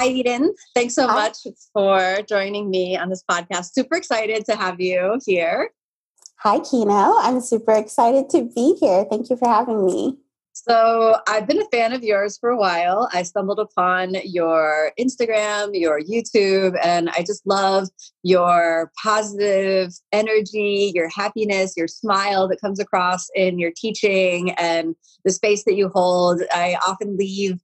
Hi, Edyn. Thanks so Hi. much for joining me on this podcast. Super excited to have you here. Hi, Kino. I'm super excited to be here. Thank you for having me. So, I've been a fan of yours for a while. I stumbled upon your Instagram, your YouTube, and I just love your positive energy, your happiness, your smile that comes across in your teaching and the space that you hold. I often leave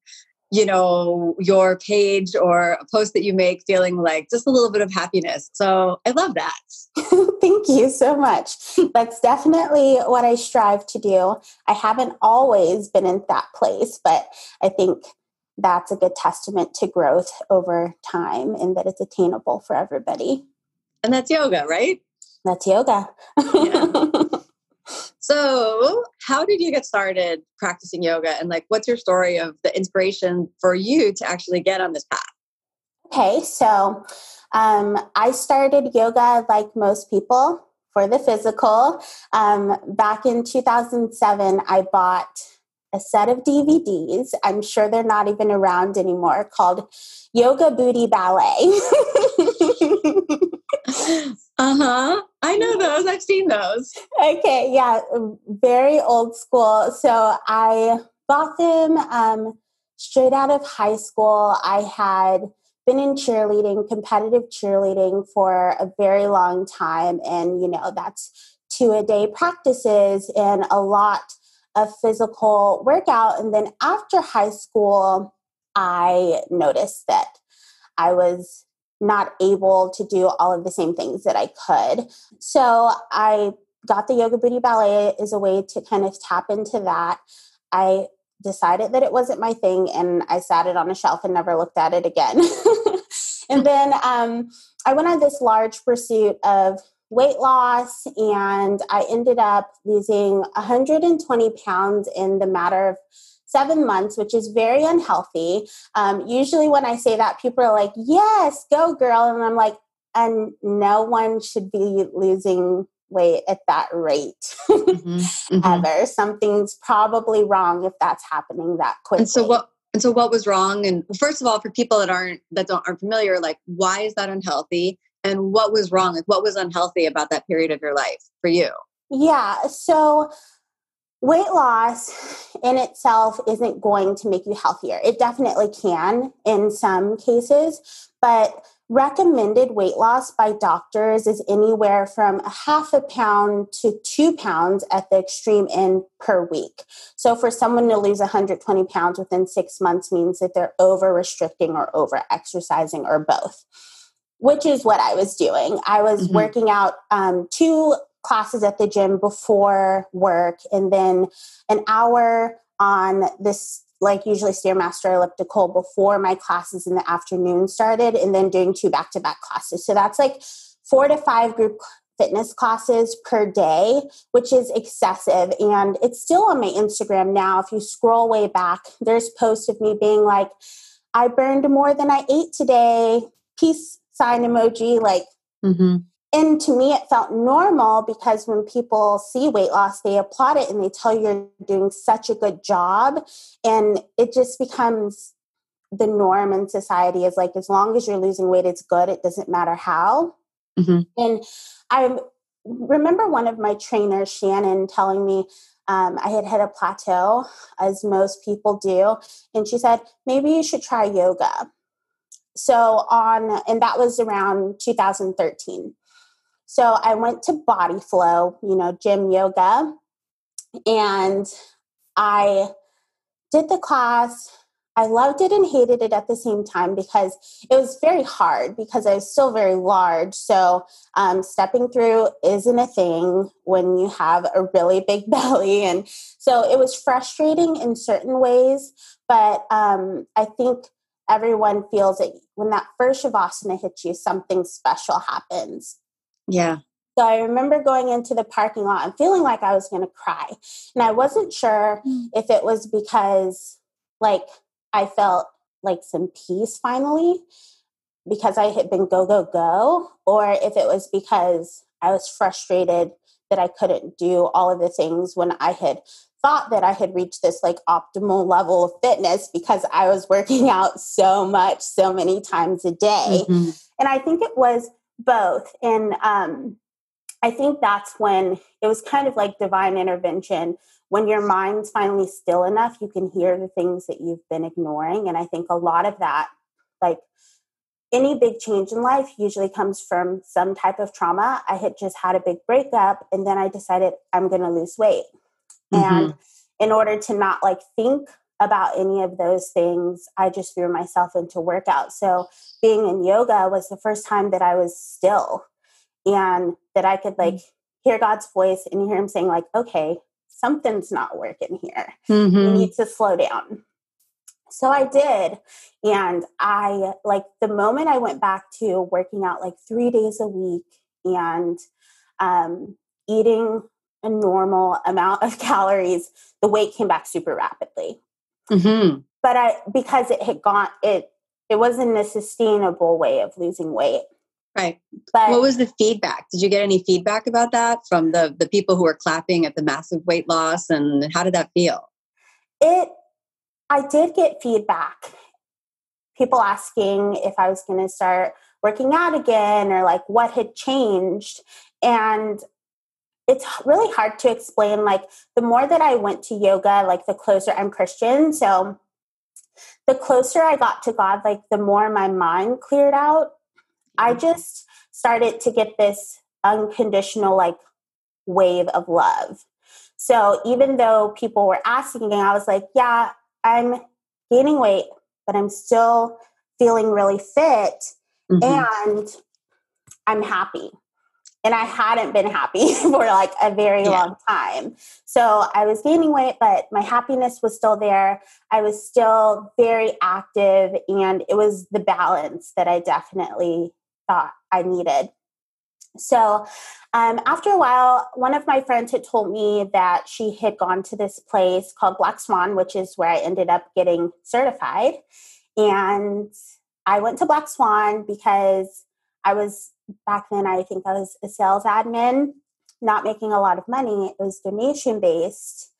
you know your page or a post that you make feeling like just a little bit of happiness. So i love that. Thank you so much. That's definitely what i strive to do. I haven't always been in that place but i think that's a good testament to growth over time and that it's attainable for everybody. And that's yoga right? That's yoga. Yeah. So, how did you get started practicing yoga? And, like, what's your story of the inspiration for you to actually get on this path? Okay, so um, I started yoga like most people for the physical. Um, back in 2007, I bought a set of DVDs. I'm sure they're not even around anymore called Yoga Booty Ballet. uh huh. I know those. I've seen those. Okay, yeah, very old school. So I bought them um, straight out of high school. I had been in cheerleading, competitive cheerleading for a very long time. And, you know, that's two a day practices and a lot of physical workout. And then after high school, I noticed that I was not able to do all of the same things that I could. So I got the Yoga Booty Ballet as a way to kind of tap into that. I decided that it wasn't my thing and I sat it on a shelf and never looked at it again. and then um, I went on this large pursuit of weight loss and I ended up losing 120 pounds in the matter of seven months, which is very unhealthy. Um, usually, when I say that, people are like, Yes, go girl. And I'm like, And no one should be losing weight at that rate mm-hmm, mm-hmm. ever. Something's probably wrong if that's happening that quickly. And so, what? And so, what was wrong? And first of all, for people that aren't that don't aren't familiar, like, why is that unhealthy? And what was wrong? Like, what was unhealthy about that period of your life for you? Yeah. So weight loss in itself isn't going to make you healthier. It definitely can in some cases, but recommended weight loss by doctors is anywhere from a half a pound to two pounds at the extreme end per week. So, for someone to lose 120 pounds within six months means that they're over restricting or over exercising or both, which is what I was doing. I was mm-hmm. working out um, two classes at the gym before work and then an hour on this like usually stairmaster elliptical before my classes in the afternoon started and then doing two back-to-back classes. So that's like four to five group fitness classes per day which is excessive and it's still on my instagram now. If you scroll way back there's posts of me being like i burned more than i ate today. Peace sign emoji like mm-hmm and to me it felt normal because when people see weight loss they applaud it and they tell you you're doing such a good job. And it just becomes the norm in society is like as long as you're losing weight it's good. It doesn't matter how. Mm-hmm. and i remember one of my trainers shannon telling me um, i had hit a plateau as most people do. And she said maybe you should try yoga. So on and that was around 2013 so I went to Body Flow, you know, gym yoga, and I did the class. I loved it and hated it at the same time because it was very hard because I was still very large. So, um, stepping through isn't a thing when you have a really big belly. And so it was frustrating in certain ways. But um, I think everyone feels that when that first Shavasana hits you, something special happens Yeah. So I remember going into the parking lot and feeling like I was going to cry. And I wasn't sure mm. if it was because, like, I felt like some peace finally because I had been go, go, go, or if it was because I was frustrated that I couldn't do all of the things when I had thought that I had reached this like optimal level of fitness because I was working out so much, so many times a day. Mm-hmm. And I think it was both. And um, I think that's when it was kind of like divine intervention. When your mind's finally still enough, you can hear the things that you've been ignoring. And I think a lot of that, like any big change in life, usually comes from some type of trauma. I had just had a big breakup, and then I decided I'm going to lose weight. Mm-hmm. And in order to not like think about any of those things, I just threw myself into workout. So being in yoga was the first time that I was still and that I could like mm-hmm. hear God's voice and hear him saying, like, okay, something's not working here. Mm-hmm. You need to slow down. So I did. And I like the moment I went back to working out like three days a week and um, eating a normal amount of calories, the weight came back super rapidly. Mm-hmm. But I because it had gone it it wasn't a sustainable way of losing weight. Right. But what was the feedback? Did you get any feedback about that from the the people who were clapping at the massive weight loss and how did that feel? It I did get feedback. People asking if I was going to start working out again or like what had changed and it's really hard to explain like the more that i went to yoga like the closer i'm christian so the closer i got to god like the more my mind cleared out. I just started to get this unconditional like wave of love. So even though people were asking me, i was like yeah i'm gaining weight but i'm still feeling really fit mm-hmm. and i'm happy and I hadn't been happy for like a very yeah. long time. So I was gaining weight, but my happiness was still there. I was still very active, and it was the balance that I definitely thought I needed. So, um, after a while, one of my friends had told me that she had gone to this place called Black Swan, which is where I ended up getting certified. And I went to Black Swan because I was back then I think I was a sales admin, not making a lot of money. It was donation based.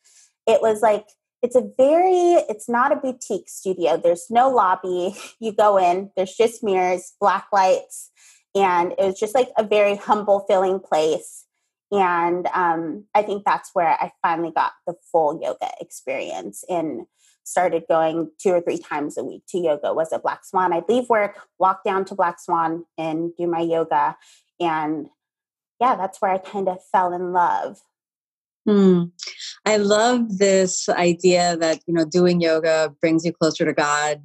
It was like it's a very it's not a boutique studio. There's no lobby. You go in, there's just mirrors, black lights, and it was just like a very humble feeling place. And um, I think that's where I finally got the full yoga experience in started going two or three times a week to yoga was at Black Swan. I'd leave work, walk down to Black Swan, and do my yoga. And yeah, that's where I kind of fell in love. Mm. I love this idea that you know doing yoga brings you closer to God,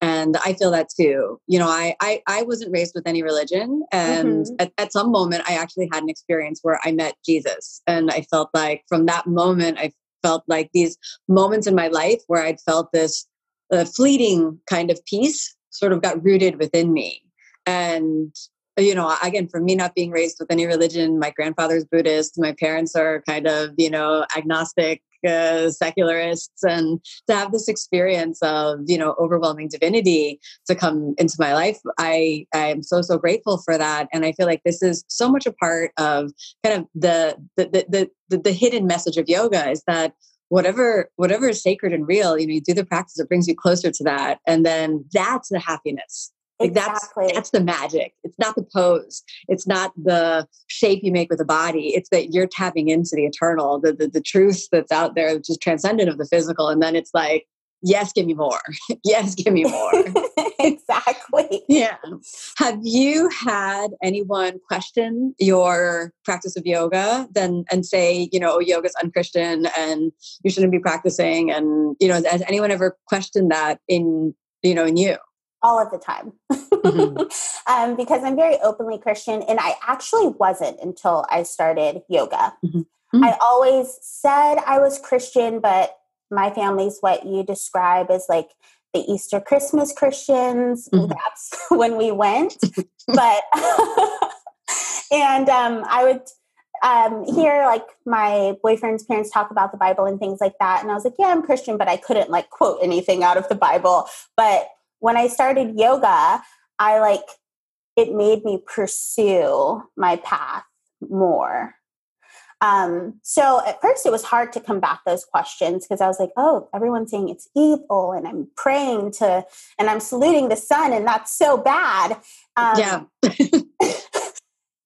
and I feel that too. You know, I I, I wasn't raised with any religion, and mm-hmm. at, at some moment I actually had an experience where I met Jesus, and I felt like from that moment I felt like these moments in my life where I'd felt this uh, fleeting kind of peace sort of got rooted within me. And, you know, again, for me not being raised with any religion, my grandfather's Buddhist, my parents are kind of, you know, agnostic uh, secularists and to have this experience of you know overwhelming divinity to come into my life i i am so so grateful for that. And i feel like this is so much a part of kind of the the the the, the hidden message of yoga is that whatever whatever is sacred and real you know you do the practice it brings you closer to that. And then that's the happiness like that's that's the magic. It's not the pose. It's not the shape you make with the body. It's that you're tapping into the eternal, the the, the truth that's out there, which is transcendent of the physical. And then it's like, yes, give me more. yes, give me more. exactly. Yeah. Have you had anyone question your practice of yoga then and say, you know, oh, yoga's unchristian and you shouldn't be practicing? And, you know, has anyone ever questioned that in, you know, in you? All of the time mm-hmm. um, because I'm very openly Christian, and I actually wasn't until I started yoga. Mm-hmm. Mm-hmm. I always said I was Christian, but my family's what you describe as like the Easter Christmas Christians. Mm-hmm. That's when we went, but. and um, I would um, hear like my boyfriend's parents talk about the Bible and things like that. And I was like, yeah, I'm Christian, but I couldn't like quote anything out of the Bible. But when I started yoga, I like it made me pursue my path more. Um, so at first it was hard to combat those questions because I was like, oh, everyone's saying it's evil and I'm praying to and I'm saluting the sun and that's so bad. Um, yeah.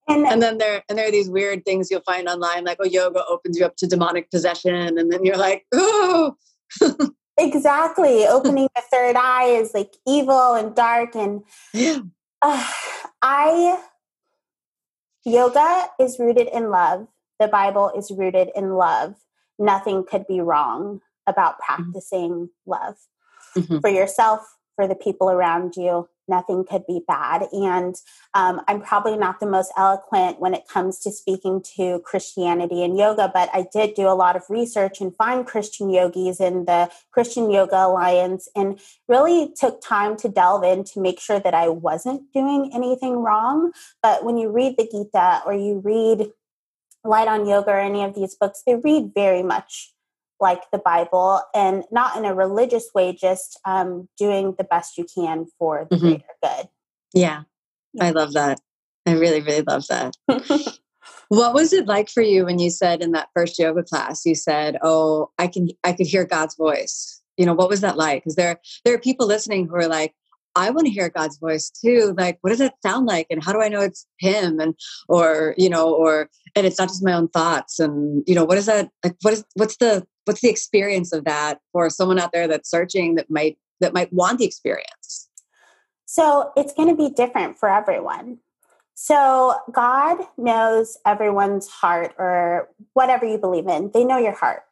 and, and then there and there are these weird things you'll find online, like, oh, yoga opens you up to demonic possession, and then you're like, oh exactly. Opening the third eye is like evil and dark and yeah. Uh, I yoga is rooted in love. The Bible is rooted in love. Nothing could be wrong about mm-hmm. practicing mm-hmm. love mm-hmm. for yourself, for the people around you, nothing could be bad. And um, I'm probably not the most eloquent when it comes to speaking to Christianity and yoga, but I did do a lot of research and find Christian yogis in the Christian Yoga Alliance and really took time to delve in to make sure that I wasn't doing anything wrong. But when you read the Gita or you read Light on Yoga or any of these books, they read very much like the Bible and not in a religious way, just um, doing the best you can for the mm-hmm. greater good. Yeah, yeah, I love that. I really, really love that. what was it like for you when you said in that first yoga class, you said, "Oh, I can, I could hear God's voice." You know, what was that like? Because there, there are people listening who are like, I want to hear God's voice too. Like, what does it sound like? And how do I know it's Him? And, or, you know, or, and it's not just my own thoughts. And, you know, what is that? Like, what is, what's the, what's the experience of that for someone out there that's searching that might, that might want the experience? So it's going to be different for everyone. So God knows everyone's heart or whatever you believe in. They know your heart.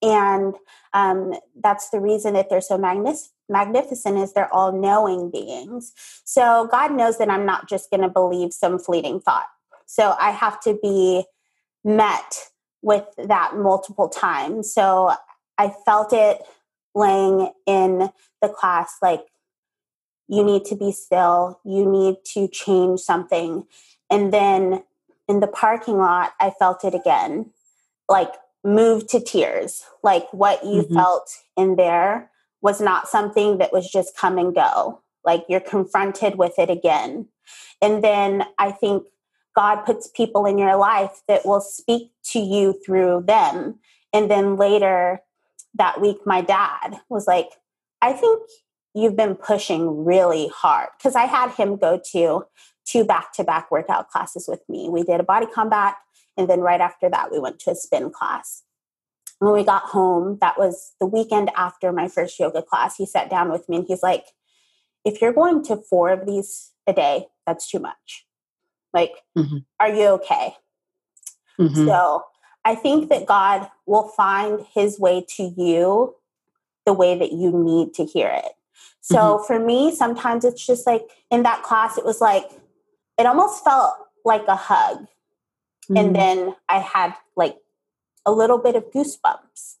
And um, that's the reason that they're so magnificent magnificent is they're all knowing beings. So God knows that I'm not just going to believe some fleeting thought. So I have to be met with that multiple times. So I felt it laying in the class like, you need to be still, you need to change something. And then in the parking lot, I felt it again like move to tears, like what you mm-hmm. felt in there was not something that was just come and go. Like you're confronted with it again. And then I think God puts people in your life that will speak to you through them. And then later that week, my dad was like, I think you've been pushing really hard. Because I had him go to two back to back workout classes with me. We did a body combat. And then right after that, we went to a spin class when we got home, that was the weekend after my first yoga class, he sat down with me and he's like, if you're going to four of these a day, that's too much. Like, mm-hmm. are you okay? Mm-hmm. So I think that God will find his way to you the way that you need to hear it. So mm-hmm. for me, sometimes it's just like in that class, it was like, it almost felt like a hug. And mm-hmm. then I had like a little bit of goosebumps.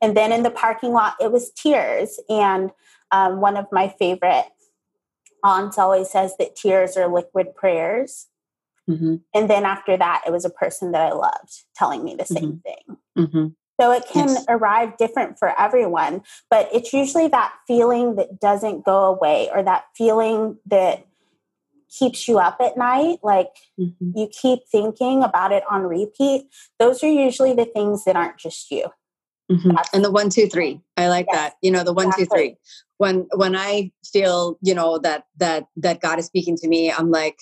And then in the parking lot, it was tears. And um, one of my favorite aunts always says that tears are liquid prayers. Mm-hmm. And then after that, it was a person that I loved telling me the same mm-hmm. thing. Mm-hmm. So it can yes. arrive different for everyone, but it's usually that feeling that doesn't go away or that feeling that keeps you up at night, like mm-hmm. you keep thinking about it on repeat, those are usually the things that aren't just you. Mm-hmm. And the one, two, three. I like yes. that. You know, the one, exactly. two, three. When when I feel, you know, that that that God is speaking to me, I'm like,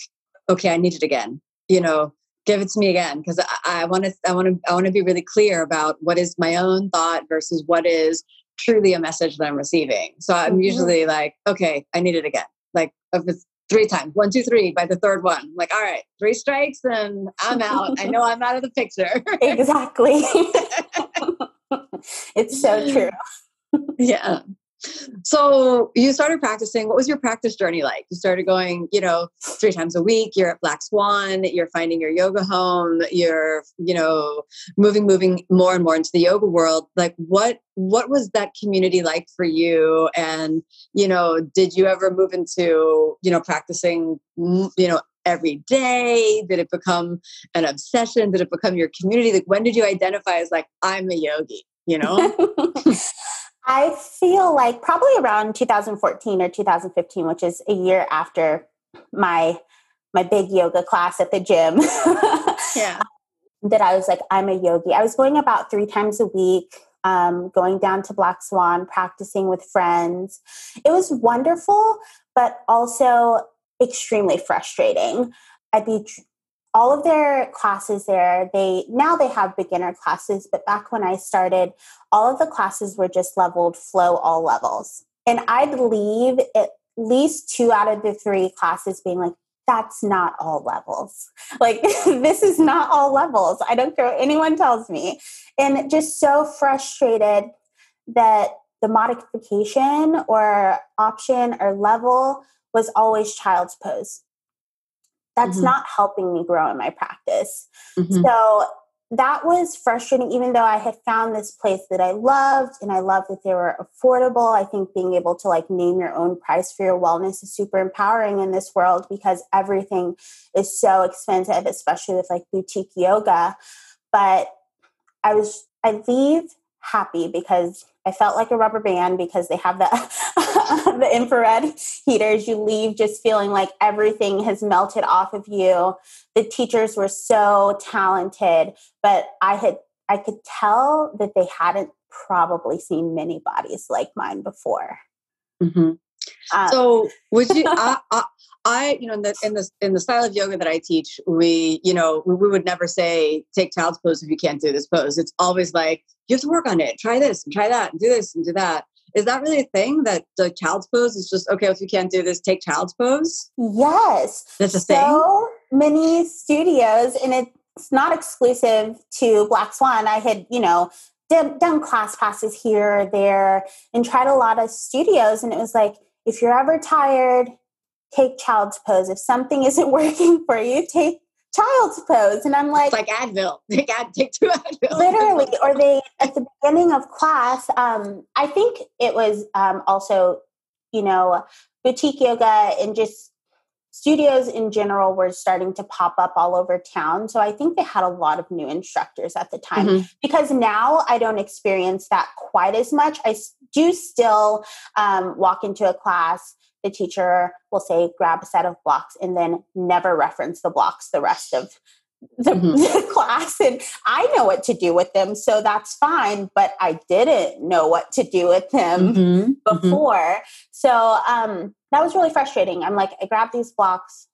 okay, I need it again. You know, give it to me again because I want to I want to I want to be really clear about what is my own thought versus what is truly a message that I'm receiving. So I'm mm-hmm. usually like, okay, I need it again. Like if it's three times one two three by the third one I'm like all right three strikes and i'm out i know i'm out of the picture exactly it's so true yeah so you started practicing what was your practice journey like you started going you know three times a week you're at black swan you're finding your yoga home you're you know moving moving more and more into the yoga world like what what was that community like for you and you know did you ever move into you know practicing mm, you know every day? Did it become an obsession? Did it become your community? Like when did you identify as like I'm a yogi? You know? I feel like probably around 2014 or 2015, which is a year after my my big yoga class at the gym. yeah. That I was like, I'm a yogi. I was going about three times a week, um, going down to Black Swan, practicing with friends. It was wonderful, but also extremely frustrating. I'd be all of their classes there they now they have beginner classes but back when i started all of the classes were just leveled flow all levels. And i'd leave at least two out of the three classes being like that's not all levels. Like this is not all levels. I don't care what anyone tells me. And just so frustrated that the modification or option or level was always child's pose that's mm-hmm. not helping me grow in my practice. Mm-hmm. So that was frustrating, even though I had found this place that I loved and I loved that they were affordable. I think being able to like name your own price for your wellness is super empowering in this world because everything is so expensive, especially with like boutique yoga. But I was, I leave happy because I felt like a rubber band because they have the the infrared heaters. You leave just feeling like everything has melted off of you. The teachers were so talented, but I had I could tell that they hadn't probably seen many bodies like mine before. Mm-hmm. Um, so would you? I, I, I, you know, in the in the in the style of yoga that I teach, we, you know, we, we would never say take child's pose if you can't do this pose. It's always like you have to work on it. Try this and try that and do this and do that. Is that really a thing that the child's pose is just okay? If you can't do this, take child's pose. Yes, that's a so thing. So many studios, and it's not exclusive to Black Swan. I had, you know, done class passes here or there, and tried a lot of studios, and it was like if you're ever tired, take child's pose. If something isn't working for you, take child's pose. And I'm like, it's like Advil. Take, ad, take two Advil. literally. Or they, at the beginning of class, um, I think it was um, also, you know, boutique yoga and just studios in general were starting to pop up all over town. So I think they had a lot of new instructors at the time. Mm-hmm. Because now I don't experience that quite as much. I do still um, walk into a class the teacher will say grab a set of blocks and then never reference the blocks the rest of the, mm-hmm. the, class and i know what to do with them so that's fine but i didn't know what to do with them mm-hmm. mm-hmm. before mm-hmm. so um, that was really frustrating i'm like i grab these blocks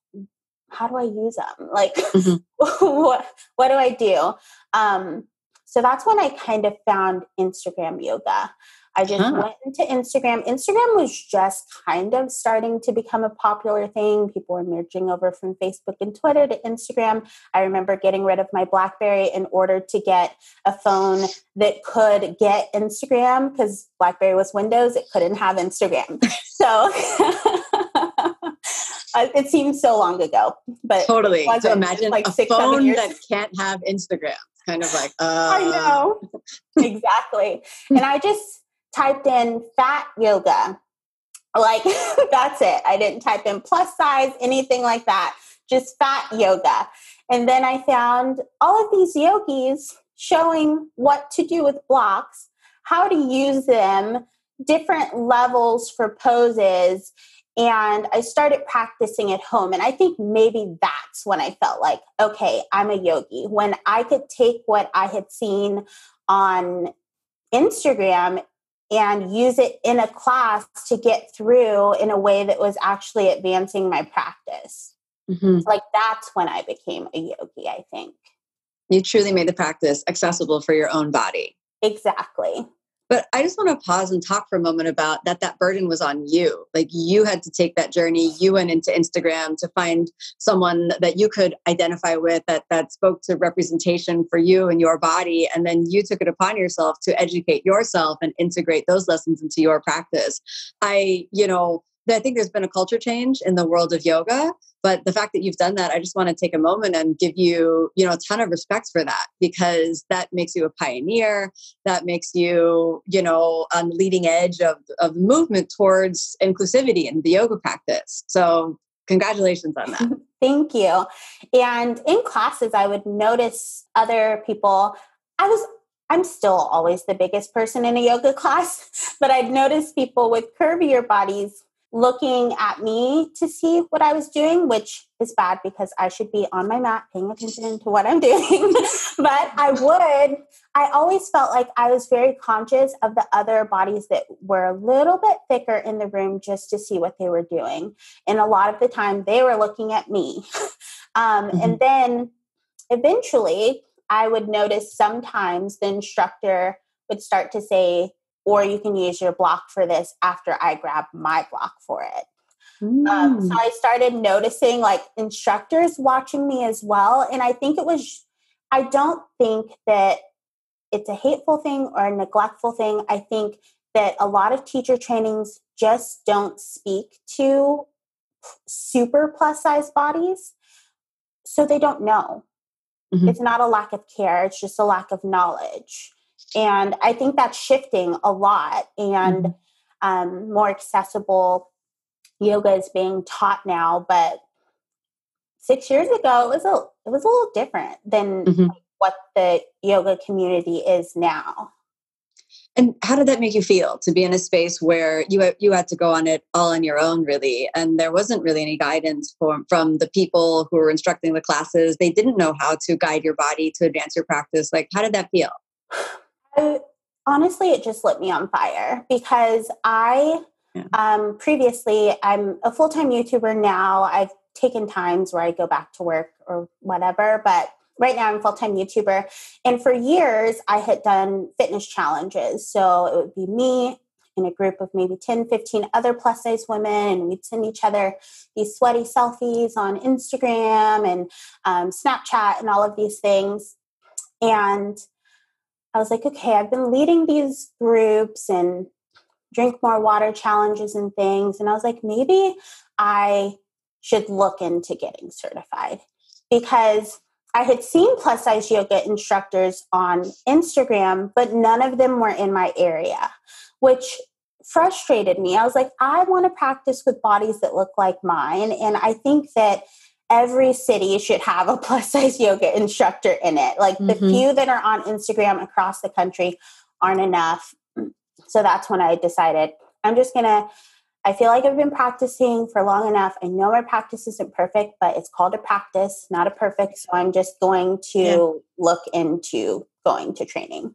how do i use them like mm-hmm. what, what do i do um, so that's when i kind of found instagram yoga I just huh. went into Instagram. Instagram was just kind of starting to become a popular thing. People were merging over from Facebook and Twitter to Instagram. I remember getting rid of my Blackberry in order to get a phone that could get Instagram because Blackberry was Windows, it couldn't have Instagram. so it seems so long ago, but totally. So imagine like a six, phone that can't have Instagram. kind of like, uh... I know exactly. and I just typed in fat yoga. Like, that's it. I didn't type in plus size, anything like that, just fat yoga. And then I found all of these yogis showing what to do with blocks, how to use them, different levels for poses. And I started practicing at home. And I think maybe that's when I felt like, okay, I'm a yogi. When I could take what I had seen on Instagram and use it in a class to get through in a way that was actually advancing my practice. Mm-hmm. Like that's when I became a yogi, I think. You truly made the practice accessible for your own body. Exactly. But I just want to pause and talk for a moment about that that burden was on you. Like you had to take that journey. You went into Instagram to find someone that you could identify with that that spoke to representation for you and your body and then you took it upon yourself to educate yourself and integrate those lessons into your practice. I, you know, I think there's been a culture change in the world of yoga, but the fact that you've done that, I just want to take a moment and give you, you know, a ton of respect for that because that makes you a pioneer. That makes you, you know, on the leading edge of, of movement towards inclusivity in the yoga practice. So congratulations on that. Thank you. And in classes, I would notice other people. I was, I'm still always the biggest person in a yoga class, but I'd notice people with curvier bodies looking at me to see what I was doing, which is bad because I should be on my mat paying attention to what I'm doing. but I would, I always felt like I was very conscious of the other bodies that were a little bit thicker in the room just to see what they were doing. And a lot of the time they were looking at me. um, mm-hmm. And then eventually I would notice sometimes the instructor would start to say, or you can use your block for this after I grab my block for it. Mm. Um, so mm. I started noticing like instructors watching me as well. And I think it was, I don't think that it's a hateful thing or a neglectful thing. I think that a lot of teacher trainings just don't speak to super plus size bodies. So they don't know. Mm-hmm. It's not a lack of care, it's just a lack of knowledge. And I think that's shifting a lot and mm-hmm. um, more accessible yoga is being taught now. But six years ago, it was a it was a little different than mm-hmm. what the yoga community is now. And how did that make you feel to be in a space where you you had to go on it all on your own, really, and there wasn't really any guidance from from the people who were instructing the classes? They didn't know how to guide your body to advance your practice. Like, how did that feel? I, honestly, it just lit me on fire because I yeah. um, previously I'm a full time YouTuber now. I've taken times where I go back to work or whatever, but right now I'm full time YouTuber. And for years, I had done fitness challenges. So it would be me in a group of maybe 10, 15 other plus size women, and we'd send each other these sweaty selfies on Instagram and um, Snapchat and all of these things. And I was like, okay, I've been leading these groups and drink more water challenges and things. And I was like, maybe I should look into getting certified because I had seen plus size yoga instructors on Instagram, but none of them were in my area, which frustrated me. I was like, I want to practice with bodies that look like mine. And I think that every city should have a plus size yoga instructor in it. Like mm-hmm. the few that are on Instagram across the country aren't enough. So that's when I decided I'm just to. I feel like I've been practicing for long enough. I know my practice isn't perfect, but it's called a practice, not a perfect. So I'm just going to yeah. look into going to training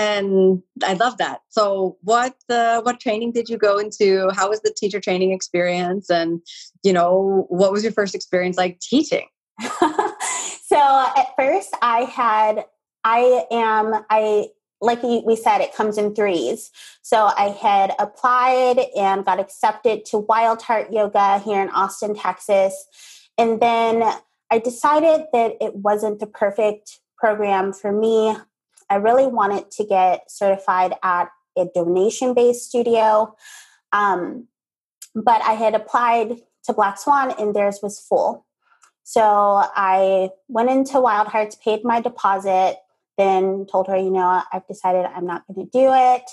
and I love that. So, what uh, what training did you go into? How was the teacher training experience? And you know, what was your first experience like teaching? so, at first, I had I am I like we said, it comes in threes. So I had applied and got accepted to Wild Heart Yoga here in Austin, Texas. And then I decided that it wasn't the perfect program for me. I really wanted to get certified at a donation based studio. Um, but I had applied to Black Swan and theirs was full. So I went into Wild Hearts, paid my deposit, then told her, you know, I've decided I'm not going to do it.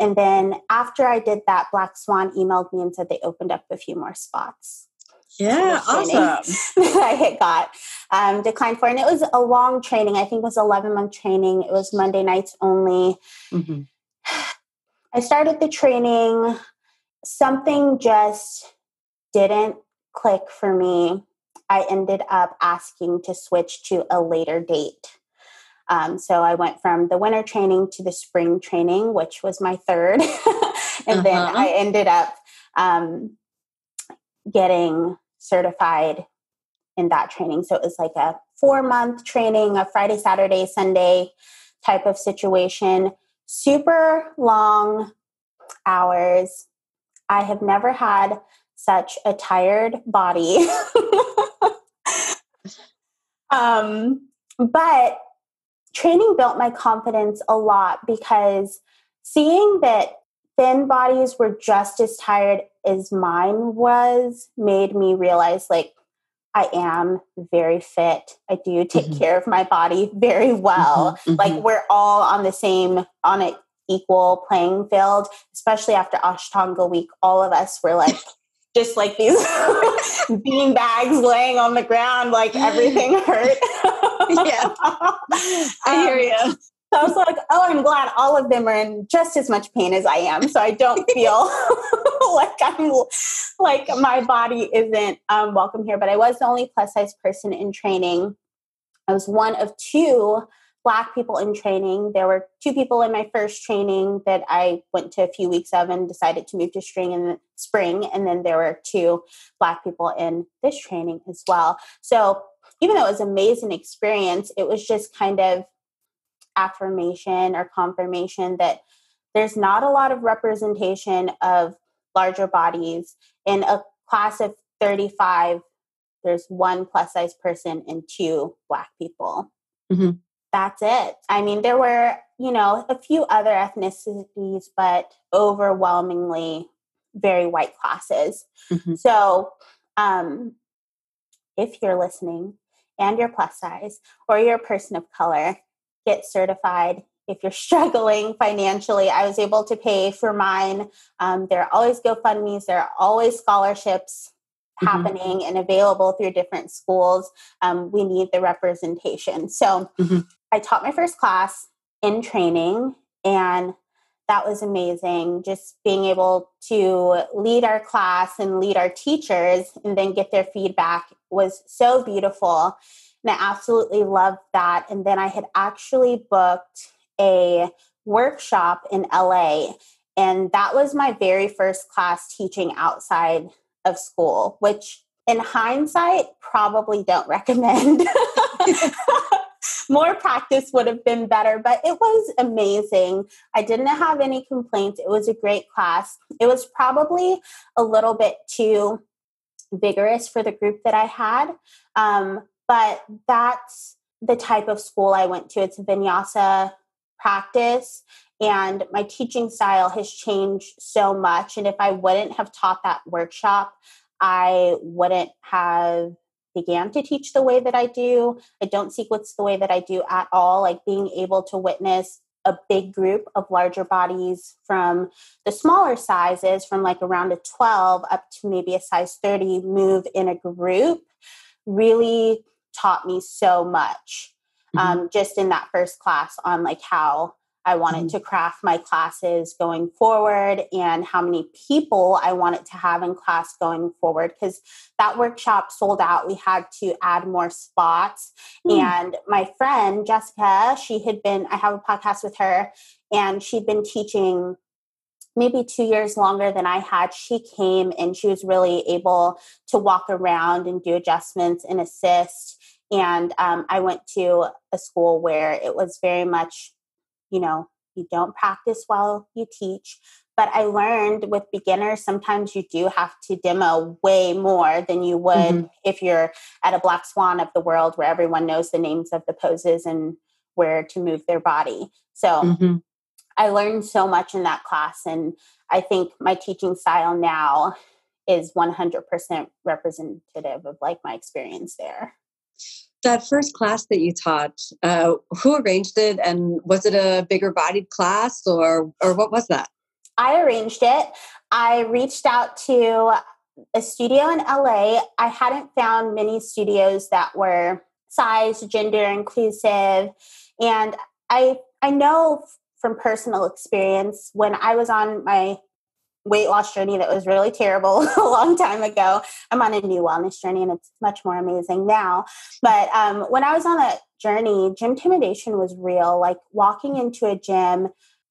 And then after I did that, Black Swan emailed me and said they opened up a few more spots. Yeah, awesome. I had got um, declined for, and it was a long training. I think it was eleven month training. It was Monday nights only. Mm-hmm. I started the training. Something just didn't click for me. I ended up asking to switch to a later date. Um, so I went from the winter training to the spring training, which was my third. and uh-huh. then I ended up um, getting certified in that training. So it was like a four month training, a Friday, Saturday, Sunday type of situation. Super long hours. I have never had such a tired body. um, but training built my confidence a lot because seeing that thin bodies were just as tired as mine was made me realize like I am very fit. I do take mm-hmm. care of my body very well. Mm-hmm, mm-hmm. Like we're all on the same on an equal playing field, especially after Ashtanga week. All of us were like just like these bean bags laying on the ground, like everything hurt. yeah. I hear you. Um, so I was like, oh, I'm glad all of them are in just as much pain as I am. So I don't feel like I'm like my body isn't um, welcome here. But I was the only plus size person in training. I was one of two black people in training. There were two people in my first training that I went to a few weeks of and decided to move to string in the spring. And then there were two black people in this training as well. So even though it was an amazing experience, it was just kind of affirmation or confirmation that there's not a lot of representation of larger bodies in a class of 35 there's one plus size person and two black people mm-hmm. that's it i mean there were you know a few other ethnicities but overwhelmingly very white classes mm-hmm. so um, if you're listening and you're plus size or you're a person of color get certified. If you're struggling financially i was able to pay for mine. Um, there are always gofundme's. There are always scholarships mm-hmm. happening and available through different schools. Um, we need the representation. So mm-hmm. i taught my first class in training and that was amazing. Just being able to lead our class and lead our teachers and then get their feedback was so beautiful and I absolutely loved that. And then I had actually booked a workshop in LA. And that was my very first class teaching outside of school, which in hindsight, probably don't recommend. More practice would have been better, but it was amazing. I didn't have any complaints. It was a great class. It was probably a little bit too vigorous for the group that I had. Um, but that's the type of school I went to. It's a vinyasa practice, and my teaching style has changed so much. And if I wouldn't have taught that workshop, I wouldn't have began to teach the way that I do. I don't sequence the way that I do at all. Like being able to witness a big group of larger bodies from the smaller sizes, from like around a 12 up to maybe a size 30, move in a group really taught me so much mm-hmm. um, just in that first class on like how I wanted mm-hmm. to craft my classes going forward and how many people I wanted to have in class going forward because that workshop sold out. We had to add more spots. Mm. And my friend Jessica, she had been, I have a podcast with her, and she'd been teaching maybe two years longer than I had. She came and she was really able to walk around and do adjustments and assist and um, I went to a school where it was very much, you know, you don't practice while you teach. But I learned with beginners, sometimes you do have to demo way more than you would mm-hmm. if you're at a Black Swan of the world where everyone knows the names of the poses and where to move their body. So mm-hmm. I learned so much in that class. And I think my teaching style now is 100% representative of like my experience there that first class that you taught, uh, who arranged it, and was it a bigger bodied class, or or what was that? I arranged it. I reached out to a studio in LA. I hadn't found many studios that were size, gender inclusive, and I I know from personal experience when I was on my weight loss journey that was really terrible a long time ago. I'm on a new wellness journey and it's much more amazing now. But um, when I was on that journey, gym intimidation was real. Like walking into a gym,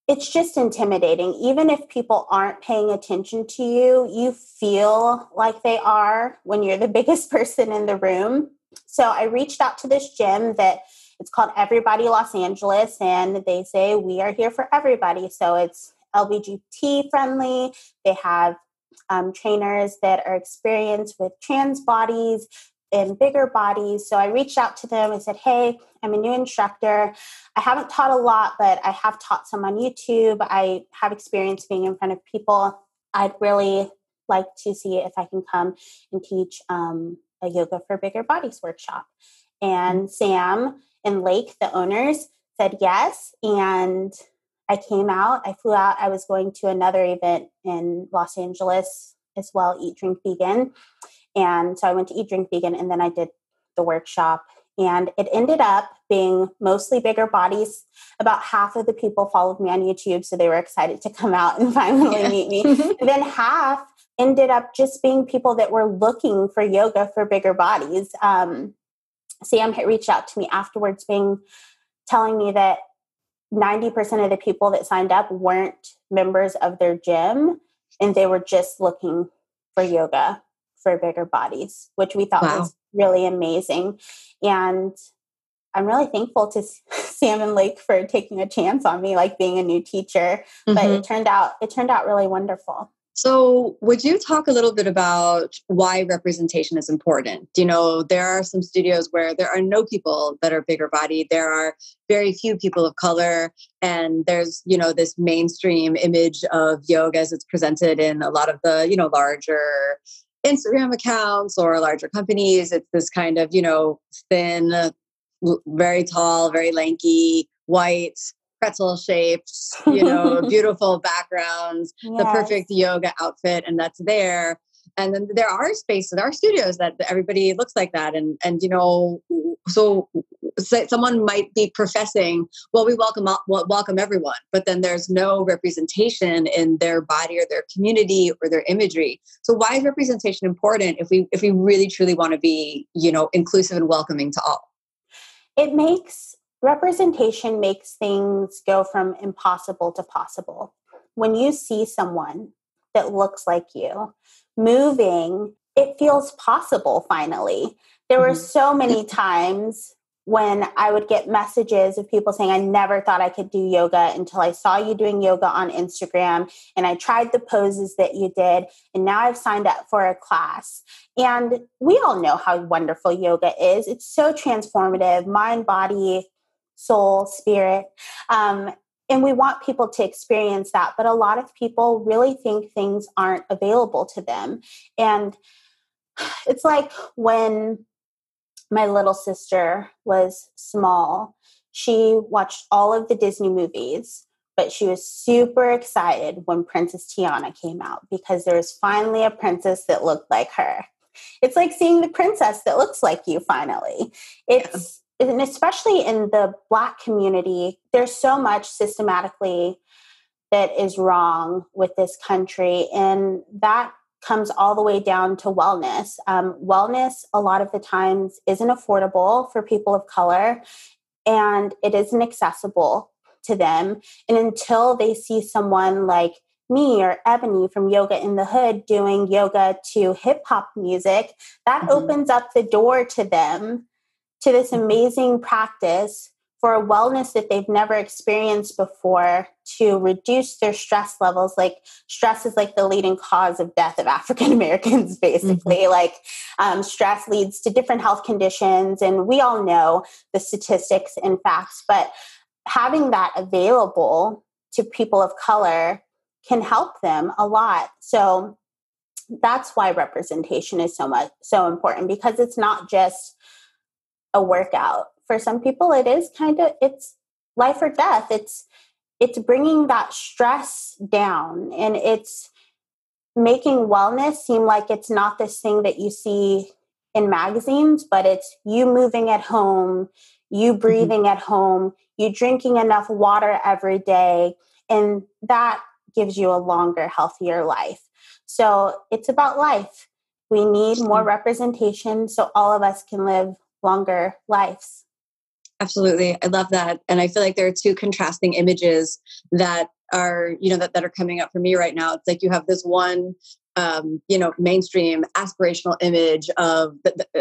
it's just intimidating. Even if people aren't paying attention to you, you feel like they are when you're the biggest person in the room. So I reached out to this gym that it's called Everybody Los Angeles, and they say we are here for everybody. So it's LGBT friendly. They have um, trainers that are experienced with trans bodies and bigger bodies. So I reached out to them and said, Hey, I'm a new instructor. I haven't taught a lot, but I have taught some on YouTube. I have experience being in front of people. I'd really like to see if I can come and teach um, a yoga for bigger bodies workshop. And Sam and Lake, the owners, said yes. And I came out, I flew out, I was going to another event in Los Angeles as well, Eat Drink Vegan. And so I went to Eat Drink Vegan and then I did the workshop. And it ended up being mostly bigger bodies. About half of the people followed me on YouTube, so they were excited to come out and finally yeah. meet me. and then half ended up just being people that were looking for yoga for bigger bodies. Um, Sam had reached out to me afterwards, being telling me that 90% of the people that signed up weren't members of their gym and they were just looking for yoga for bigger bodies, which we thought wow. was really amazing. And I'm really thankful to Sam and Lake for taking a chance on me, like being a new teacher. Mm-hmm. But it mm-hmm. turned out it turned out really wonderful. So, would you talk a little bit about why representation is important? You know, there are some studios where there are no people that are bigger body, There are very few people of color, and there's you know this mainstream image of yoga as it's presented in a lot of the you know larger Instagram accounts or larger companies. It's this kind of you know thin, very tall, very lanky, white pretzel shapes, you know, beautiful backgrounds, yes. the perfect yoga outfit, and that's there. And then there are spaces, there are studios that everybody looks like that. And and you know, so someone might be professing, well, we welcome welcome everyone, but then there's no representation in their body or their community or their imagery. So why is representation important if we if we really truly want to be, you know, inclusive and welcoming to all? It makes representation makes things go from impossible to possible. When you see someone that looks like you moving, it feels possible finally. There mm-hmm. were so many times when I would get messages of people saying, I never thought I could do yoga until I saw you doing yoga on Instagram and I tried the poses that you did, and now I've signed up for a class. And we all know how wonderful yoga is. It's so transformative, mind, body, soul, spirit. Um, and we want people to experience that. But a lot of people really think things aren't available to them. And it's like when my little sister was small, she watched all of the Disney movies. But she was super excited when Princess Tiana came out because there was finally a princess that looked like her. It's like seeing the princess that looks like you finally. It's and especially in the black community there's so much systematically that is wrong with this country and that comes all the way down to wellness um, wellness a lot of the times isn't affordable for people of color and it isn't accessible to them and until they see someone like me or Ebony from Yoga in the Hood doing yoga to hip hop music, that mm-hmm. opens up the door to them to this amazing practice for a wellness that they've never experienced before to reduce their stress levels. Like stress is like the leading cause of death of african americans basically. Mm-hmm. like um, stress leads to different health conditions and we all know the statistics and facts but having that available to people of color can help them a lot. So that's why representation is so much so important because it's not just a workout for some people it is kind of it's life or death it's it's bringing that stress down and it's making wellness seem like it's not this thing that you see in magazines but it's you moving at home you mm-hmm. breathing mm-hmm. at home you drinking enough water every day and that gives you a longer healthier life so it's about life we need more representation so all of us can live longer lives. Absolutely. I love that. And I feel like there are two contrasting images that are, you know, that, that are coming up for me right now. It's like you have this one um, you know mainstream aspirational image of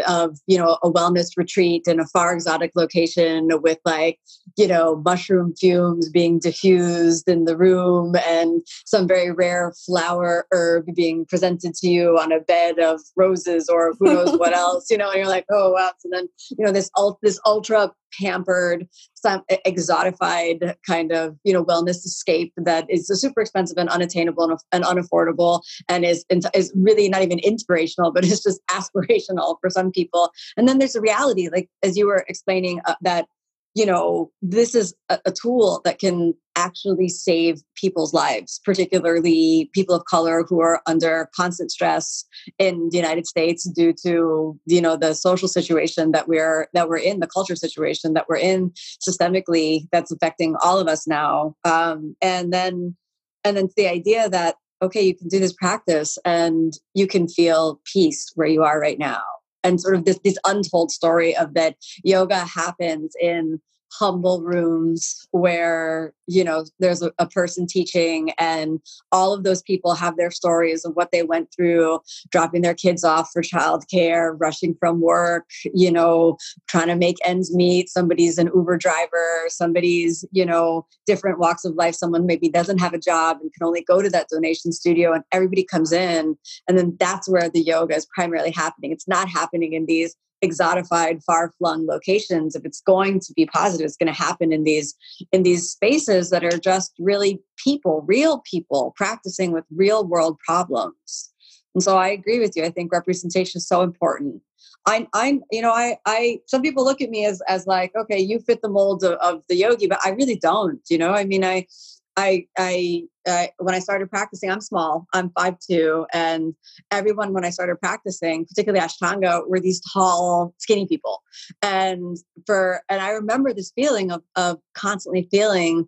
of you know a wellness retreat in a far exotic location with like you know mushroom fumes being diffused in the room and some very rare flower herb being presented to you on a bed of roses or who knows what else you know and you're like oh wow. So then you know this ult- this ultra pampered some exotified kind of you know wellness escape that is super expensive and unattainable and, and unaffordable and is is really not even inspirational but it's just aspirational for some people. And then there's a reality like as you were explaining uh, that you know, this is a, a, tool that can actually save people's lives, particularly people of color who are under constant stress in the United States due to, you know, the social situation that we're that we're in, the culture situation that we're in systemically that's affecting all of us now. Um, and then and then the idea that okay, you can do this practice and you can feel peace where you are right now and sort of this this untold story of that yoga happens in humble rooms where you know there's a, a, person teaching and all of those people have their stories of what they went through dropping their kids off for childcare rushing from work you know trying to make ends meet somebody's an uber driver somebody's you know different walks of life someone maybe doesn't have a job and can only go to that donation studio and everybody comes in. And then that's where the yoga is primarily happening. It's not happening in these exotified far-flung locations if it's going to be positive it's going to happen in these in these spaces that are just really people real people practicing with real world problems. And so i agree with you i think representation is so important. I, I'm, you know, I, I, some people look at me as, as like, okay, you fit the mold of, of the yogi, but I really don't, you know, I mean, I, I, I, I, when I started practicing, I'm small. I'm five two, and everyone when I started practicing, particularly Ashtanga, were these tall, skinny people. And for and I remember this feeling of of constantly feeling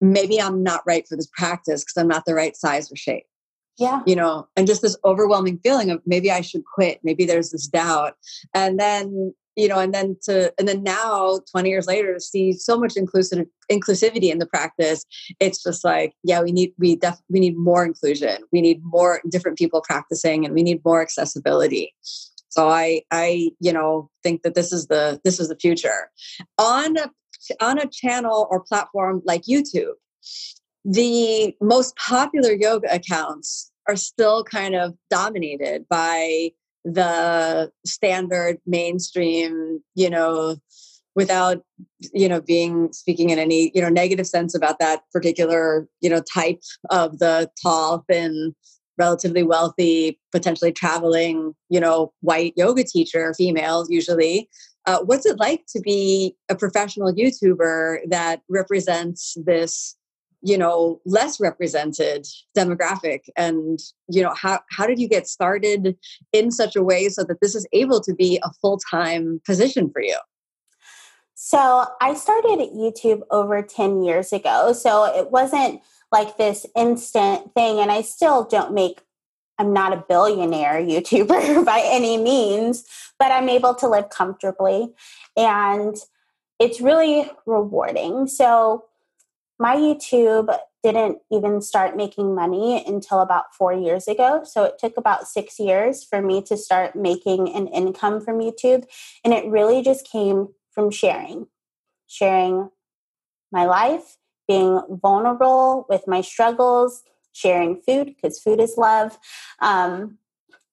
maybe I'm not right for this practice because I'm not the right size or shape. Yeah. You know, and just this overwhelming feeling of maybe I should quit. Maybe there's this doubt. And then you know and then to and then now 20 years later to see so much inclusive inclusivity in the practice it's just like yeah we need we def we need more inclusion. We need more different people practicing and we need more accessibility. So i i you know think that this is the this is the future. On a on a channel or platform like youtube the most popular yoga accounts are still kind of dominated by the standard mainstream, you know, without you know being speaking in any you know negative sense about that particular you know type of the tall thin relatively wealthy potentially traveling you know white yoga teacher female usually uh, what's it like to be a professional youtuber that represents this you know less represented demographic and you know how how did you get started in such a way so that this is able to be a full-time position for you? So i started youtube over 10 years ago so it wasn't like this instant thing and i still don't make i'm not a billionaire youtuber by any means but i'm able to live comfortably and it's really rewarding. So my YouTube didn't even start making money until about four years ago. So it took about six years for me to start making an income from YouTube. And it really just came from sharing, sharing my life, being vulnerable with my struggles, sharing food, because food is love. Um,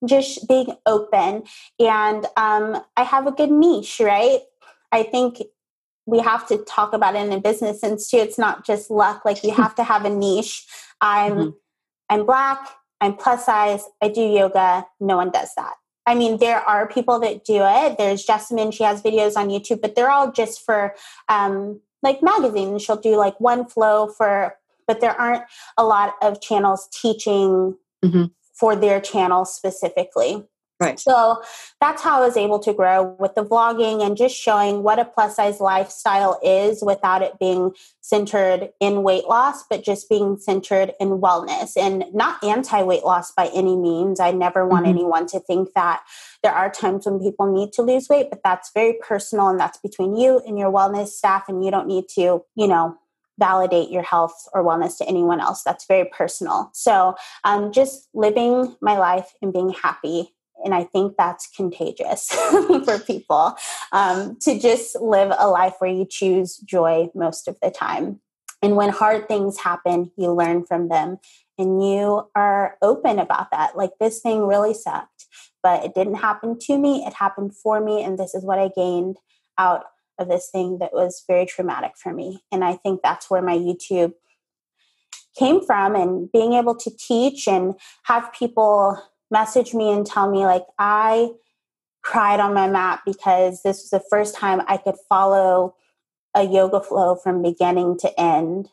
just being open. And um, I have a good niche, right? I think we have to talk about it in a business sense too. It's not just luck. Like you have to have a niche. I'm mm-hmm. I'm black, I'm plus size, I do yoga. No one does that. I mean, there are people that do it. There's Jessamyn, she has videos on YouTube, but they're all just for um, like magazines. She'll do like one flow for, but there aren't a lot of channels teaching mm-hmm. for their channel specifically. Right. So that's how I was able to grow with the vlogging and just showing what a plus size lifestyle is without it being centered in weight loss, but just being centered in wellness and not anti weight loss by any means. I never want mm-hmm. anyone to think that there are times when people need to lose weight, but that's very personal and that's between you and your wellness staff. And you don't need to, you know, validate your health or wellness to anyone else. That's very personal. So, um, just living my life and being happy and I think that's contagious for people um, to just live a life where you choose joy most of the time. And when hard things happen, you learn from them and you are open about that. Like, this thing really sucked, but it didn't happen to me, it happened for me, and this is what I gained out of this thing that was very traumatic for me. And I think that's where my YouTube came from and being able to teach and have people message me and tell me like I cried on my mat because this was the first time I could follow a yoga flow from beginning to end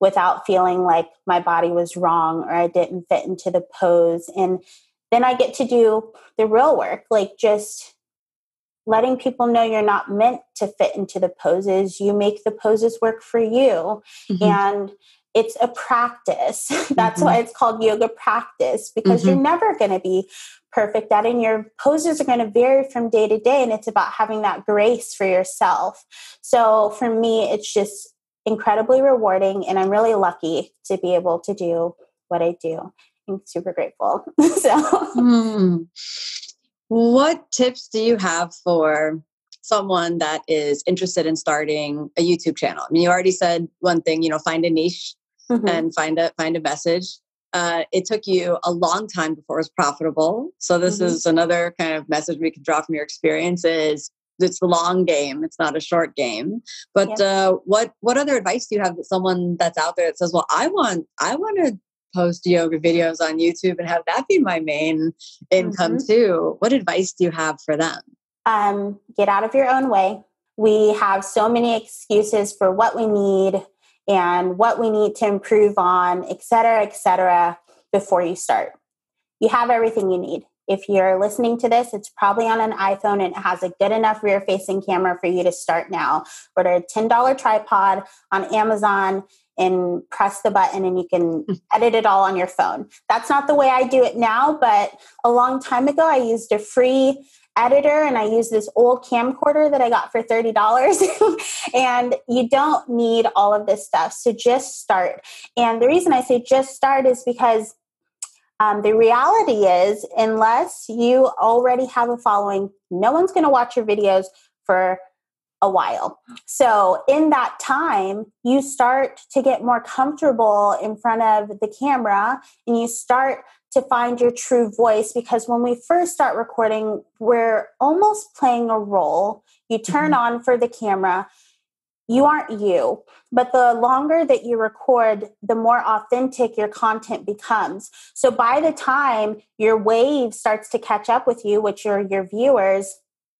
without feeling like my body was wrong or I didn't fit into the pose. And then I get to do the real work, like just letting people know you're not meant to fit into the poses. You make the poses work for you. Mm-hmm. And it's a practice. That's mm-hmm. why it's called yoga practice because mm-hmm. you're never going to be perfect at it. And your poses are going to vary from day to day. And it's about having that grace for yourself. So for me, it's just incredibly rewarding. And I'm really lucky to be able to do what I do. I'm super grateful. so, mm. what tips do you have for someone that is interested in starting a YouTube channel? I mean, you already said one thing, you know, find a niche mm-hmm. and find a find a message. Uh, it took you a long time before it was profitable. So this mm-hmm. is another kind of message we can draw from your experience is it's the long game. It's not a short game. But uh, what what other advice do you have that someone that's out there that says, "Well, I want I want to post yoga videos on YouTube and have that be my main income mm-hmm. too." What advice do you have for them? Um, get out of your own way. We have so many excuses for what we need and what we need to improve on, et cetera, et cetera, before you start. You have everything you need. If you're listening to this, it's probably on an iPhone and it has a good enough rear facing camera for you to start now. Order a $10 tripod on Amazon and press the button and you can hmm. edit it all on your phone. That's not the way I do it now, but a long time ago I used a free editor and I use this old camcorder that I got for $30. and you don't need all of this stuff. So just start. And the reason I say just start is because um, the reality is, unless you already have a following, no one's going to watch your videos for a while. So, in that time, you start to get more comfortable in front of the camera and you start to find your true voice because when we first start recording, we're almost playing a role. You turn mm-hmm. on for the camera, you aren't you. But the longer that you record, the more authentic your content becomes. So by the time your wave starts to catch up with you, which are your viewers,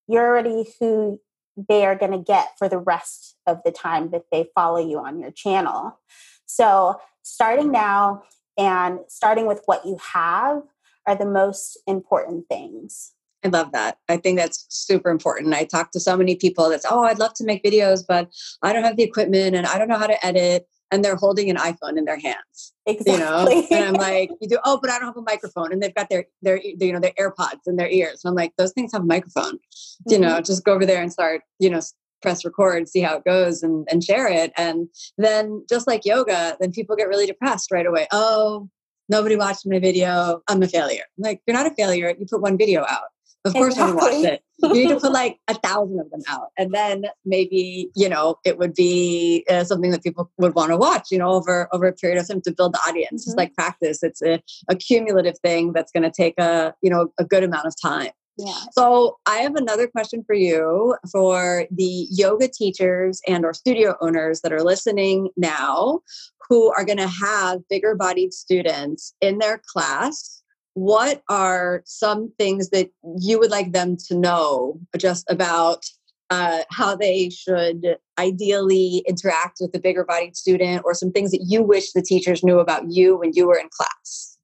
you're already who they are going to get for the rest of the time that they follow you on your channel. So starting now and starting with what you have are the most important things. I love that. I think that's super important. I talk to so many people that's, oh, I'd love to make videos, but I don't have the equipment and I don't know how to edit. And they're holding an iPhone in their hands. Exactly. You know? And I'm like, you do, oh, but I don't have a microphone. And they've got their, their, you know, their AirPods in their ears. And I'm like, those things have a microphone. Mm-hmm. You know, just go over there and start, you know, press record, see how it goes and, and share it. And then just like yoga, then people get really depressed right away. Oh, nobody watched my video. I'm a failure. I'm like, you're not a failure. You put one video out. Of course, exactly. watched it. You need to put like a thousand of them out, and then maybe you know it would be uh, something that people would want to watch. You know, over over a period of time to build the audience. Mm-hmm. Just like practice, it's a, a cumulative thing that's going to take a you know a good amount of time. Yeah. So I have another question for you for the yoga teachers and or studio owners that are listening now who are going to have bigger bodied students in their class. What are some things that you would like them to know just about uh, how they should ideally interact with the bigger bodied student or some things that you wish the teachers knew about you when you were in class?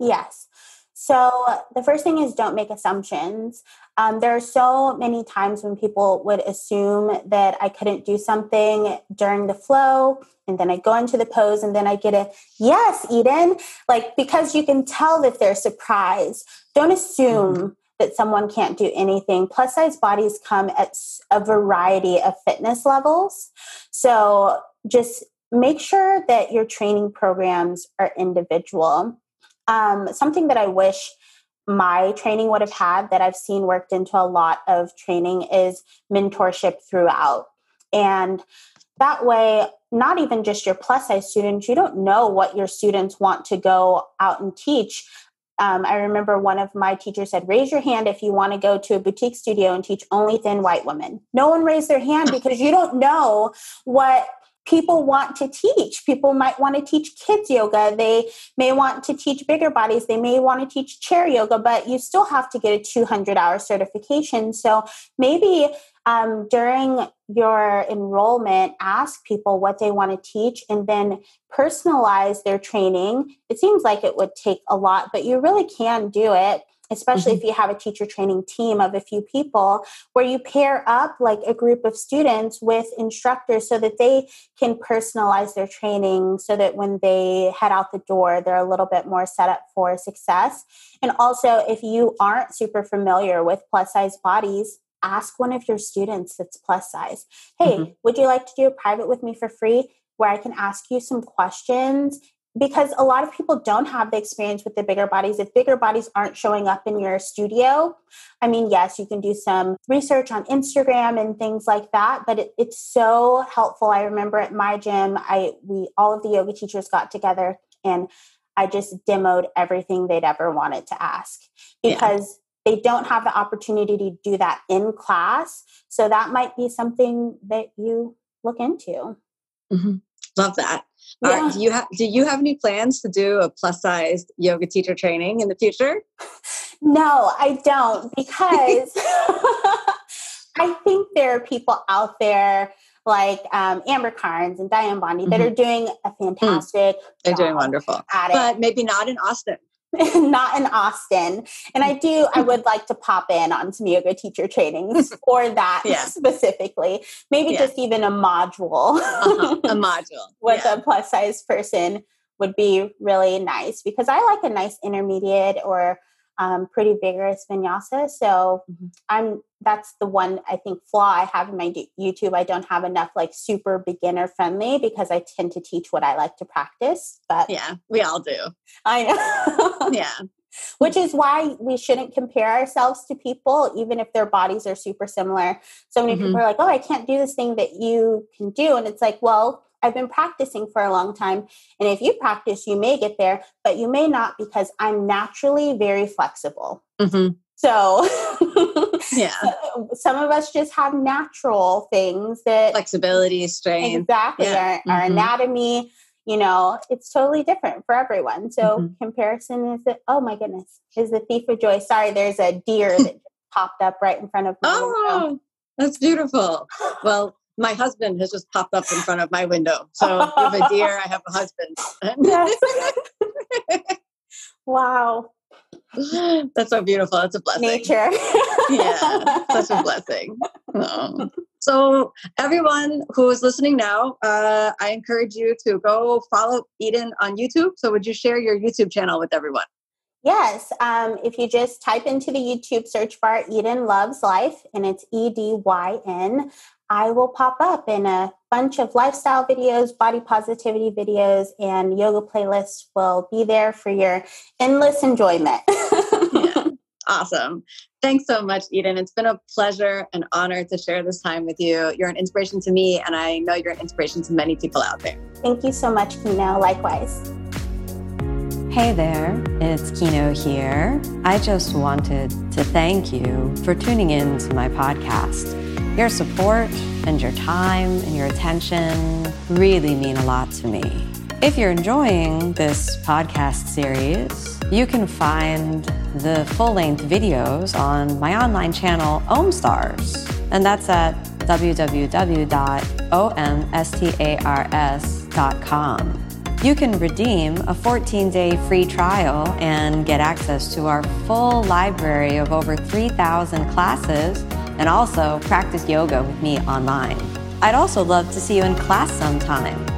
Yes. So, the first thing is don't make assumptions. Um, there are so many times when people would assume that I couldn't do something during the flow, and then I go into the pose, and then I get a yes, Edyn. Like, because you can tell that they're surprised. Don't assume. Mm-hmm. That someone can't do anything. Plus size bodies come at a variety of fitness levels. So just make sure that your training programs are individual um, something that I wish my training would have had that I've seen worked into a lot of training is mentorship throughout. And that way, not even just your plus size students, you don't know what your students want to go out and teach. Um, I remember one of my teachers said, Raise your hand if you want to go to a boutique studio and teach only thin white women. No one raised their hand because you don't know what people want to teach. People might want to teach kids yoga. They may want to teach bigger bodies. They may want to teach chair yoga, but you still have to get a 200 hour certification. So maybe um, during your enrollment, ask people what they want to teach and then personalize their training. It seems like it would take a lot, but you really can do it especially mm-hmm. if you have a teacher training team of a few people where you pair up like a group of students with instructors so that they can personalize their training so that when they head out the door they're a little bit more set up for success and also if you aren't super familiar with plus size bodies ask one of your students that's plus size hey mm-hmm. would you like to do a private with me for free where i can ask you some questions because a lot of people don't have the experience with the bigger bodies. If bigger bodies aren't showing up in your studio, I mean, yes, you can do some research on Instagram and things like that, but it, it's so helpful. I remember at my gym, I we all of the yoga teachers got together and I just demoed everything they'd ever wanted to ask because yeah. they don't have the opportunity to do that in class. So that might be something that you look into. Mm-hmm. Love that. Yeah. do you have do you have any plans to do a plus sized yoga teacher training in the future? No, I don't because I think there are people out there like um, Amber Karnes and Dianne Bondy mm-hmm. that are doing a hmm. fantastic. Mm. They're doing wonderful, but maybe not in Austin. not in Austin. And I do, I would like to pop in on some yoga teacher trainings for that yeah. specifically. Maybe yeah. just even a module. Uh-huh. A module. with yeah. a plus size person would be really nice because I like a nice intermediate or um, pretty vigorous vinyasa. So mm-hmm. I'm that's the one I think flaw I have in my YouTube. I don't have enough like super beginner friendly because I tend to teach what I like to practice. But yeah, we all do. I know. Yeah. Which is why we shouldn't compare ourselves to people, even if their bodies are super similar. So many mm-hmm. people are like, oh, I can't do this thing that you can do. And it's like, well, I've been practicing for a long time. And if you practice, you may get there, but you may not because I'm naturally very flexible. Mm-hmm. So, yeah, some of us just have natural things that flexibility, strength, exactly. Yeah. Our, our mm-hmm. anatomy, you know, it's totally different for everyone. So, mm-hmm. comparison is that, oh my goodness, is the thief of joy. Sorry, there's a deer that popped up right in front of me. Oh, window. that's beautiful. Well, my husband has just popped up in front of my window. So you have a deer, I have a husband. wow. That's so beautiful. It's a blessing. Nature. yeah, such a blessing. Oh. So, everyone who is listening now, uh, I encourage you to go follow Edyn on YouTube. So, would you share your YouTube channel with everyone? Yes. Um, if you just type into the YouTube search bar Edyn Loves Life, and it's E D Y N, I will pop up in a bunch of lifestyle videos, body positivity videos, and yoga playlists will be there for your endless enjoyment. yeah. Awesome. Thanks so much, Edyn. It's been a pleasure and honor to share this time with you. You're an inspiration to me, and I know you're an inspiration to many people out there. Thank you so much, Kino. Likewise. Hey there, it's Kino here. I just wanted to thank you for tuning in to my podcast. Your support and your time and your attention really mean a lot to me. If you're enjoying this podcast series, you can find the full length videos on my online channel, OmStars, and that's at www.omstars.com. You can redeem a 14 day free trial and get access to our full library of over 3,000 classes and also practice yoga with me online. I'd also love to see you in class sometime.